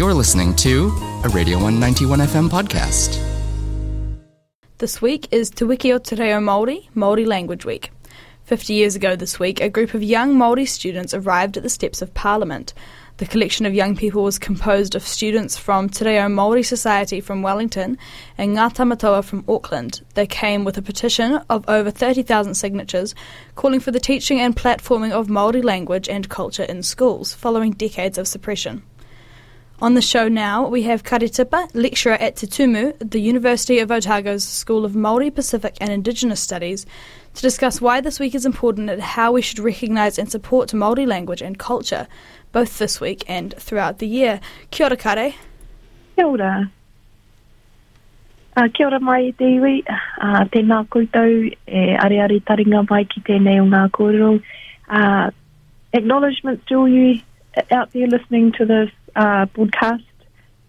You're listening to a Radio One 91 FM podcast. This week is Te Wiki o Te Reo Māori, Māori Language Week. Fifty years ago this week, a group of young Māori students arrived at the steps of Parliament. The collection of young people was composed of students from Te Reo Māori Society from Wellington and Ngā Tamatoa from Auckland. They came with a petition of over 30,000 signatures calling for the teaching and platforming of Māori language and culture in schools following decades of suppression. On the show now, we have Kare Tipa, lecturer at Te Tumu, the University of Otago's School of Māori, Pacific and Indigenous Studies, to discuss why this week is important and how we should recognise and support Māori language and culture, both this week and throughout the year. Kia ora, Kare. Kia ora. Uh, kia ora mai te iwi. Uh, tēnā koutou e are are taringa mai ki tēnei o ngā kōrero. Uh, acknowledgements to all you out there listening to this uh, broadcast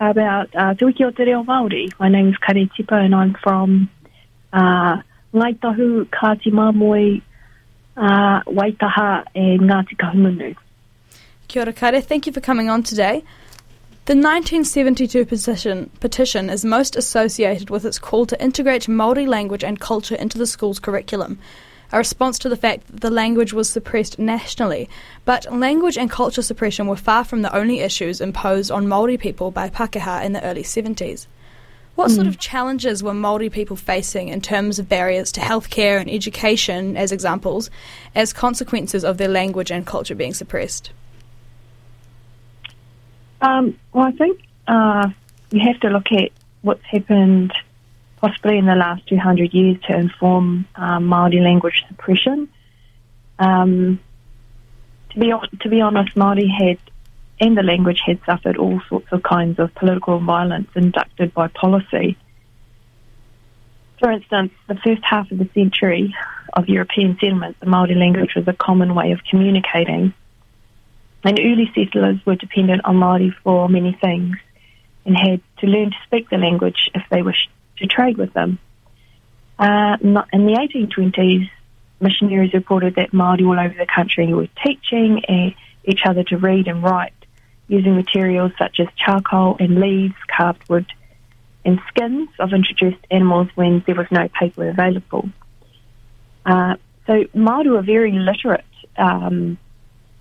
about uh, Te Wiki o Te Reo Māori. My name is Kare Tipa and I'm from uh, Ngāi Tahu, Kāti Māmoe, uh, Waitaha and Ngāti Kahungunu. Kia ora, Kare. Thank you for coming on today. The 1972 petition, petition is most associated with its call to integrate Māori language and culture into the school's curriculum a response to the fact that the language was suppressed nationally. But language and culture suppression were far from the only issues imposed on Māori people by Pākehā in the early 70s. What mm. sort of challenges were Māori people facing in terms of barriers to healthcare and education, as examples, as consequences of their language and culture being suppressed? Um, well, I think uh, you have to look at what's happened possibly in the last 200 years to inform um, Māori language suppression. Um, to be to be honest, Māori had and the language had suffered all sorts of kinds of political violence inducted by policy. For instance, the first half of the century of European settlement, the Māori language was a common way of communicating. And early settlers were dependent on Māori for many things and had to learn to speak the language if they wished to trade with them. Uh, in the 1820s, missionaries reported that Māori all over the country were teaching each other to read and write using materials such as charcoal and leaves, carved wood, and skins of introduced animals when there was no paper available. Uh, so Māori were very literate um,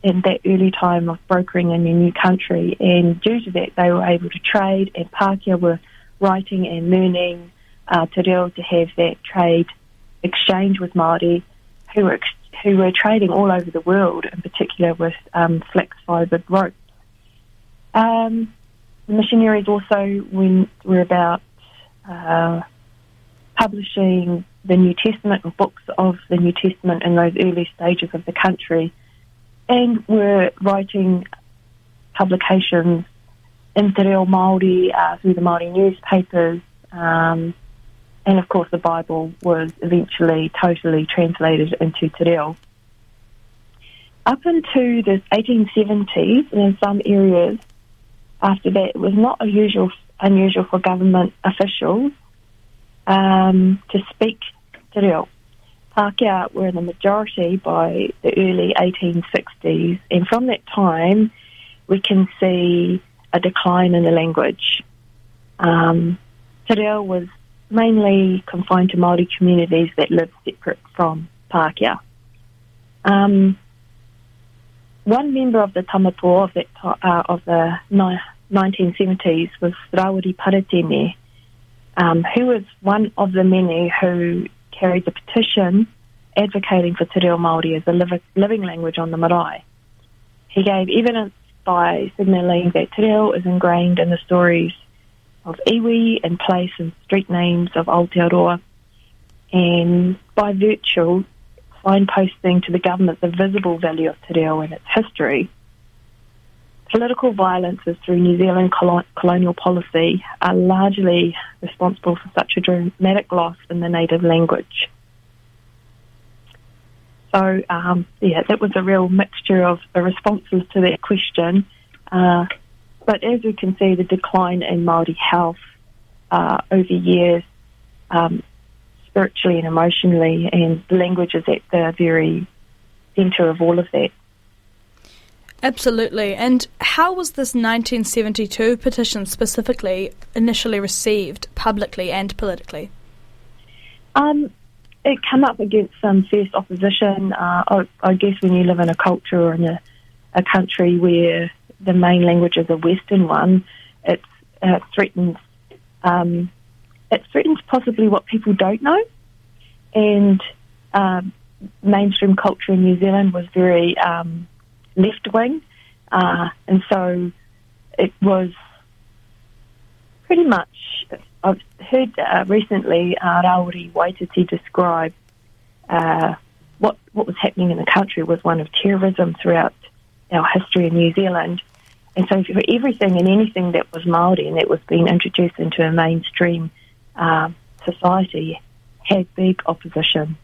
in that early time of brokering in a new country, and due to that, they were able to trade, and Pākehā were writing and learning uh, te reo to have that trade exchange with Māori who were, who were trading all over the world, in particular with um, flax fibred ropes. Um, the missionaries also went, were about uh, publishing the New Testament and books of the New Testament in those early stages of the country and were writing publications in Te Reo Māori uh, through the Māori newspapers. Um, and of course, the Bible was eventually totally translated into Te Reo. Up into the 1870s, and in some areas after that, it was not unusual, unusual for government officials um, to speak Te Reo. Pākehā were in the majority by the early 1860s, and from that time, we can see a decline in the language. Um, Te Reo was mainly confined to Māori communities that lived separate from Pākehā. Um, one member of the Tamatoa of, that, uh, of the ni- 1970s was Rawiri Paratene, um, who was one of the many who carried the petition advocating for Te Reo Māori as a liv- living language on the marae. He gave evidence by signalling that Te Reo is ingrained in the stories of iwi and place and street names of Aotearoa, and by virtue signposting to the government the visible value of Te Reo and its history. Political violences through New Zealand colonial policy are largely responsible for such a dramatic loss in the native language. So, um, yeah, that was a real mixture of the responses to that question. Uh, but as we can see, the decline in Māori health uh, over years, um, spiritually and emotionally, and language is at the very centre of all of that. Absolutely. And how was this 1972 petition specifically initially received publicly and politically? Um, it came up against some fierce opposition. Uh, I, I, guess when you live in a culture or in a, a country where the main language is a Western one, it uh, threatens um, it threatens possibly what people don't know. And um, mainstream culture in New Zealand was very um, left wing, uh, and so it was pretty much. I've heard uh, recently uh, Rawiri Waititi describe uh, what what was happening in the country was one of terrorism throughout our history in New Zealand. And so, for everything and anything that was Maori and that was being introduced into a mainstream uh, society, had big opposition.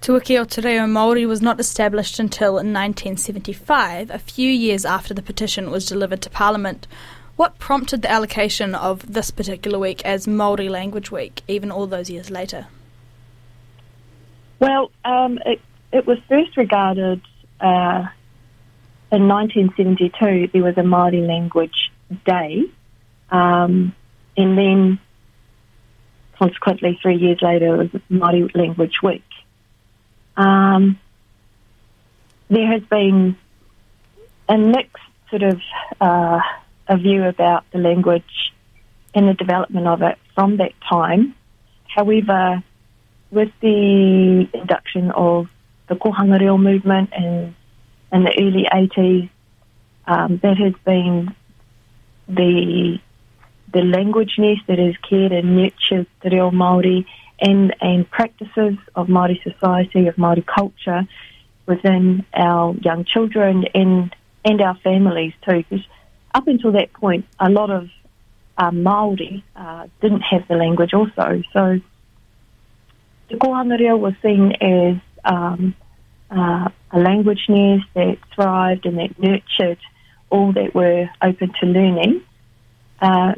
Te Wiki o Te Reo Māori was not established until 1975, a few years after the petition was delivered to Parliament. What prompted the allocation of this particular week as Māori Language Week, even all those years later? Well, um, it, it was first regarded uh, in 1972, there was a Māori Language Day, um, and then consequently, three years later, it was Māori Language Week. Um, there has been a mixed sort of uh, a view about the language and the development of it from that time. However, with the induction of the Kohanga Reo movement in, in the early 80s, um, that has been the the language nest that has cared and nurtured the reo Māori and, and practices of Māori society, of Māori culture within our young children and, and our families too. Up until that point, a lot of uh, Māori uh, didn't have the language also. So the Kohanga Reo was seen as um, uh, a language nest that thrived and that nurtured all that were open to learning. Uh,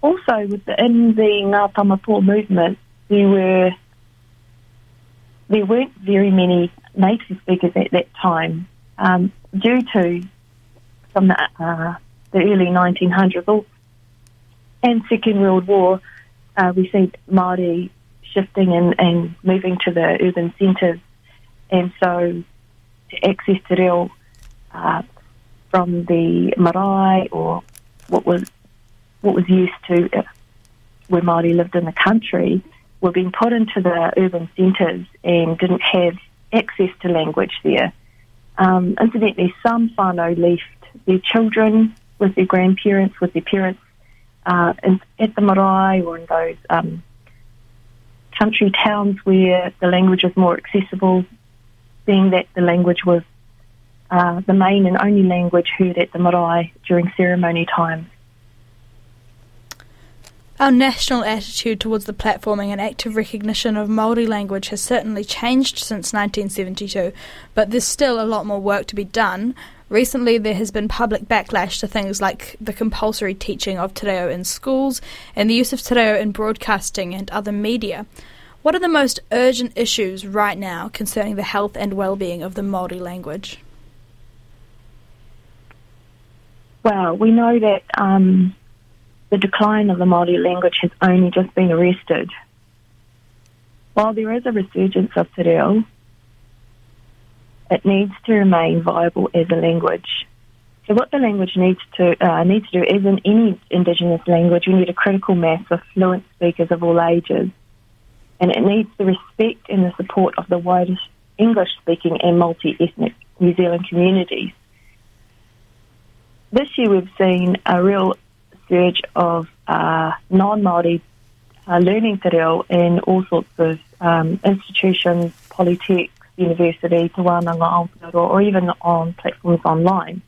also, within the Ngā Tamatoa movement, there were there weren't very many native speakers at that time um, due to from the, uh, the early 1900s and Second World War. Uh, we see Māori shifting and, and moving to the urban centres, and so to access te reo uh, from the marae or what was what was used to uh, where Māori lived in the country were being put into the urban centres and didn't have access to language there. Um, incidentally, some whānau left their children with their grandparents, with their parents uh, in, at the marae or in those um, country towns where the language was more accessible, being that the language was uh, the main and only language heard at the marae during ceremony times. Our national attitude towards the platforming and active recognition of Māori language has certainly changed since 1972, but there's still a lot more work to be done. Recently, there has been public backlash to things like the compulsory teaching of te reo in schools and the use of te reo in broadcasting and other media. What are the most urgent issues right now concerning the health and well-being of the Māori language? Well, we know that um, the decline of the Māori language has only just been arrested. While there is a resurgence of te reo, it needs to remain viable as a language. So what the language needs to uh, needs to do is in any Indigenous language, we need a critical mass of fluent speakers of all ages, and it needs the respect and the support of the widest English-speaking and multi-ethnic New Zealand communities. This year, we've seen a real surge of uh, non-Māori uh, learning te reo in all sorts of um, institutions, polytechs, university, Te Wānanga Aotearoa, or even on platforms online.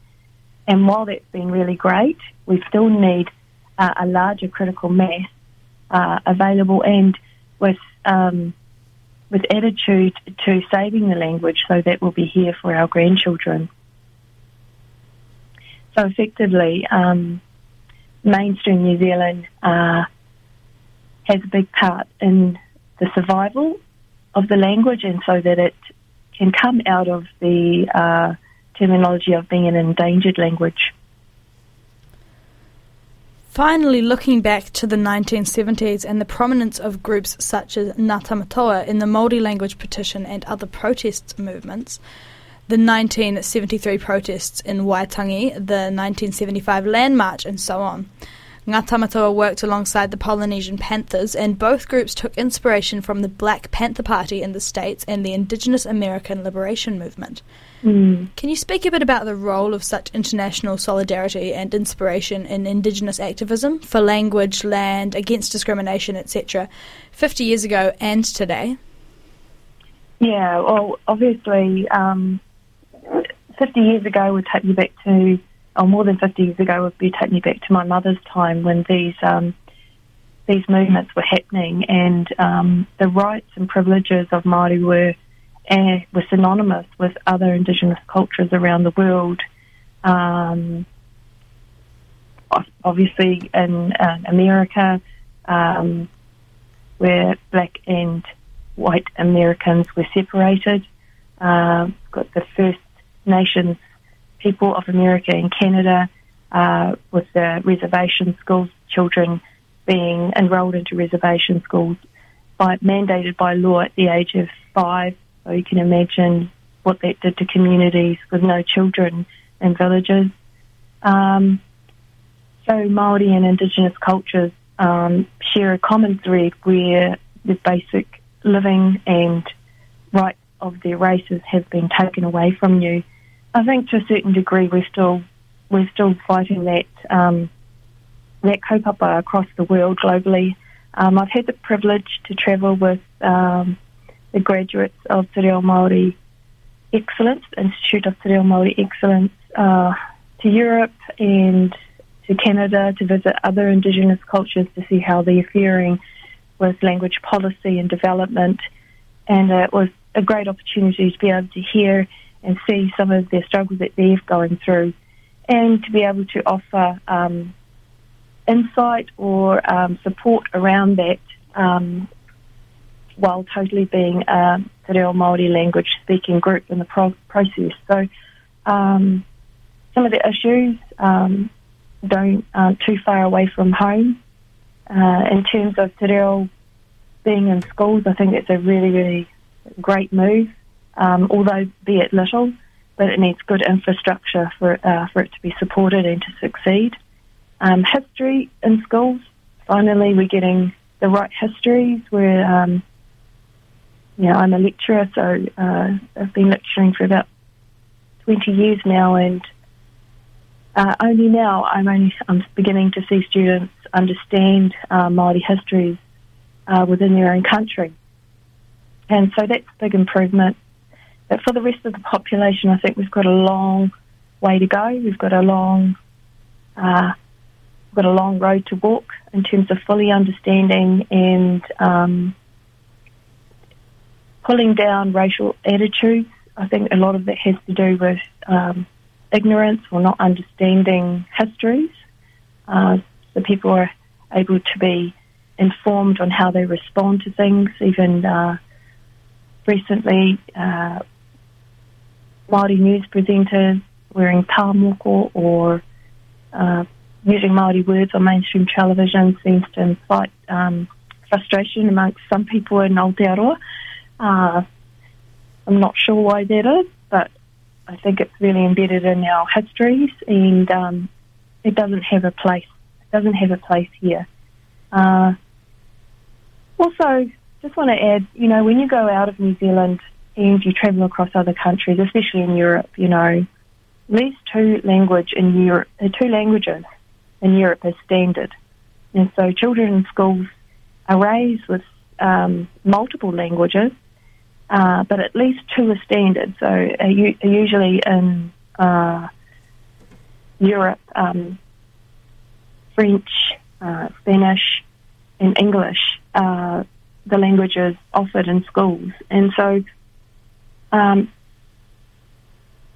And while that's been really great, we still need uh, a larger critical mass uh, available and with um, with attitude to saving the language so that we'll be here for our grandchildren. So effectively, um, mainstream New Zealand uh, has a big part in the survival of the language and so that it can come out of the uh, terminology of being an endangered language. Finally, looking back to the 1970s and the prominence of groups such as Ngā Tamatoa in the Māori language petition and other protest movements, the 1973 protests in Waitangi, the 1975 Land March, and so on. Ngā Tamatoa worked alongside the Polynesian Panthers, and both groups took inspiration from the Black Panther Party in the States and the Indigenous American Liberation Movement. Mm. Can you speak a bit about the role of such international solidarity and inspiration in Indigenous activism for language, land, against discrimination, etc., 50 years ago and today? Yeah, well, obviously, um, 50 years ago would take you back to or more than 50 years ago would be taking me back to my mother's time when these um, these movements were happening and um, the rights and privileges of Māori were uh, were synonymous with other Indigenous cultures around the world. Um, obviously, in uh, America, um, where black and white Americans were separated, uh, got the First Nations people of America and Canada uh, with the reservation schools, children being enrolled into reservation schools by, mandated by law at the age of five. So you can imagine what that did to communities with no children in villages. Um, so Māori and Indigenous cultures um, share a common thread where the basic living and rights of their races have been taken away from you. I think to a certain degree we're still we're still fighting that um, that kaupapa across the world globally. Um, I've had the privilege to travel with um, the graduates of Te Reo Māori Excellence, Institute of Te Reo Māori Excellence, uh, to Europe and to Canada to visit other Indigenous cultures to see how they're faring with language policy and development. And uh, it was a great opportunity to be able to hear and see some of their struggles that they're going through, and to be able to offer um, insight or um, support around that um, while totally being a Te Reo Māori language speaking group in the pro- process. So um, some of the issues um, don't aren't too far away from home. Uh, in terms of Te Reo being in schools, I think it's a really, really great move um, although be it little, but it needs good infrastructure for uh, for it to be supported and to succeed. Um, history in schools. Finally, we're getting the right histories. Where um, you know, I'm a lecturer, so uh, I've been lecturing for about 20 years now, and uh, only now I'm only I'm beginning to see students understand uh, Māori histories uh, within their own country, and so that's a big improvement. But for the rest of the population, I think we've got a long way to go. We've got a long, uh, we've got a long road to walk in terms of fully understanding and um, pulling down racial attitudes. I think a lot of that has to do with um, ignorance or not understanding histories. Uh, so people are able to be informed on how they respond to things. Even uh, recently, uh, Māori news presenters wearing tāmoko or uh, using Māori words on mainstream television seems to incite um, frustration amongst some people in Aotearoa. Uh, I'm not sure why that is, but I think it's really embedded in our histories and um, it doesn't have a place. It doesn't have a place here. Uh, also, just want to add, you know, when you go out of New Zealand you travel across other countries, especially in Europe, you know, at least two language in Europe, uh, two languages in Europe is standard, and so children in schools are raised with um, multiple languages, uh, but at least two are standard. So uh, usually in uh, Europe, um, French, uh, Spanish, and English, uh, the languages offered in schools, and so um,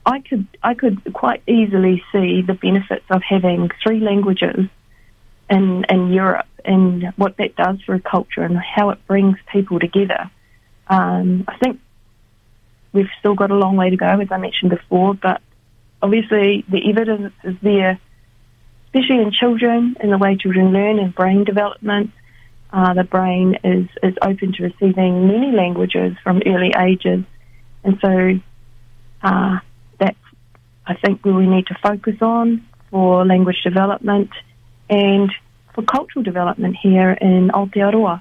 I could I could quite easily see the benefits of having three languages in in Europe and what that does for a culture and how it brings people together. Um, I think we've still got a long way to go, as I mentioned before, but obviously the evidence is there, especially in children, in the way children learn and brain development. Uh, the brain is, is open to receiving many languages from early ages. And so uh, that's, I think, where we need to focus on for language development and for cultural development here in Aotearoa.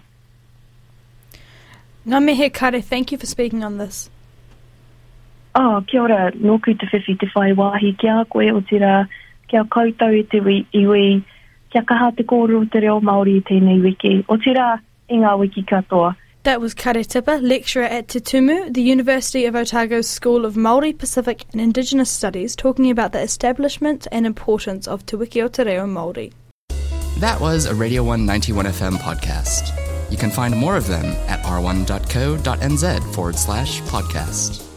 Ngā mihi kare, thank you for speaking on this. Oh, kia ora, nōku te whiwhi te whai wāhi kia koe o tira, kia koutou i te iwi, kia kaha te kōru o te reo Māori i tēnei wiki. O tira, i ngā wiki katoa. That was Kare lecturer at Te Tumu, the University of Otago's School of Māori, Pacific and Indigenous Studies, talking about the establishment and importance of Te Wiki o Te Reo Māori. That was a Radio One 91 FM podcast. You can find more of them at r1.co.nz forward slash podcast.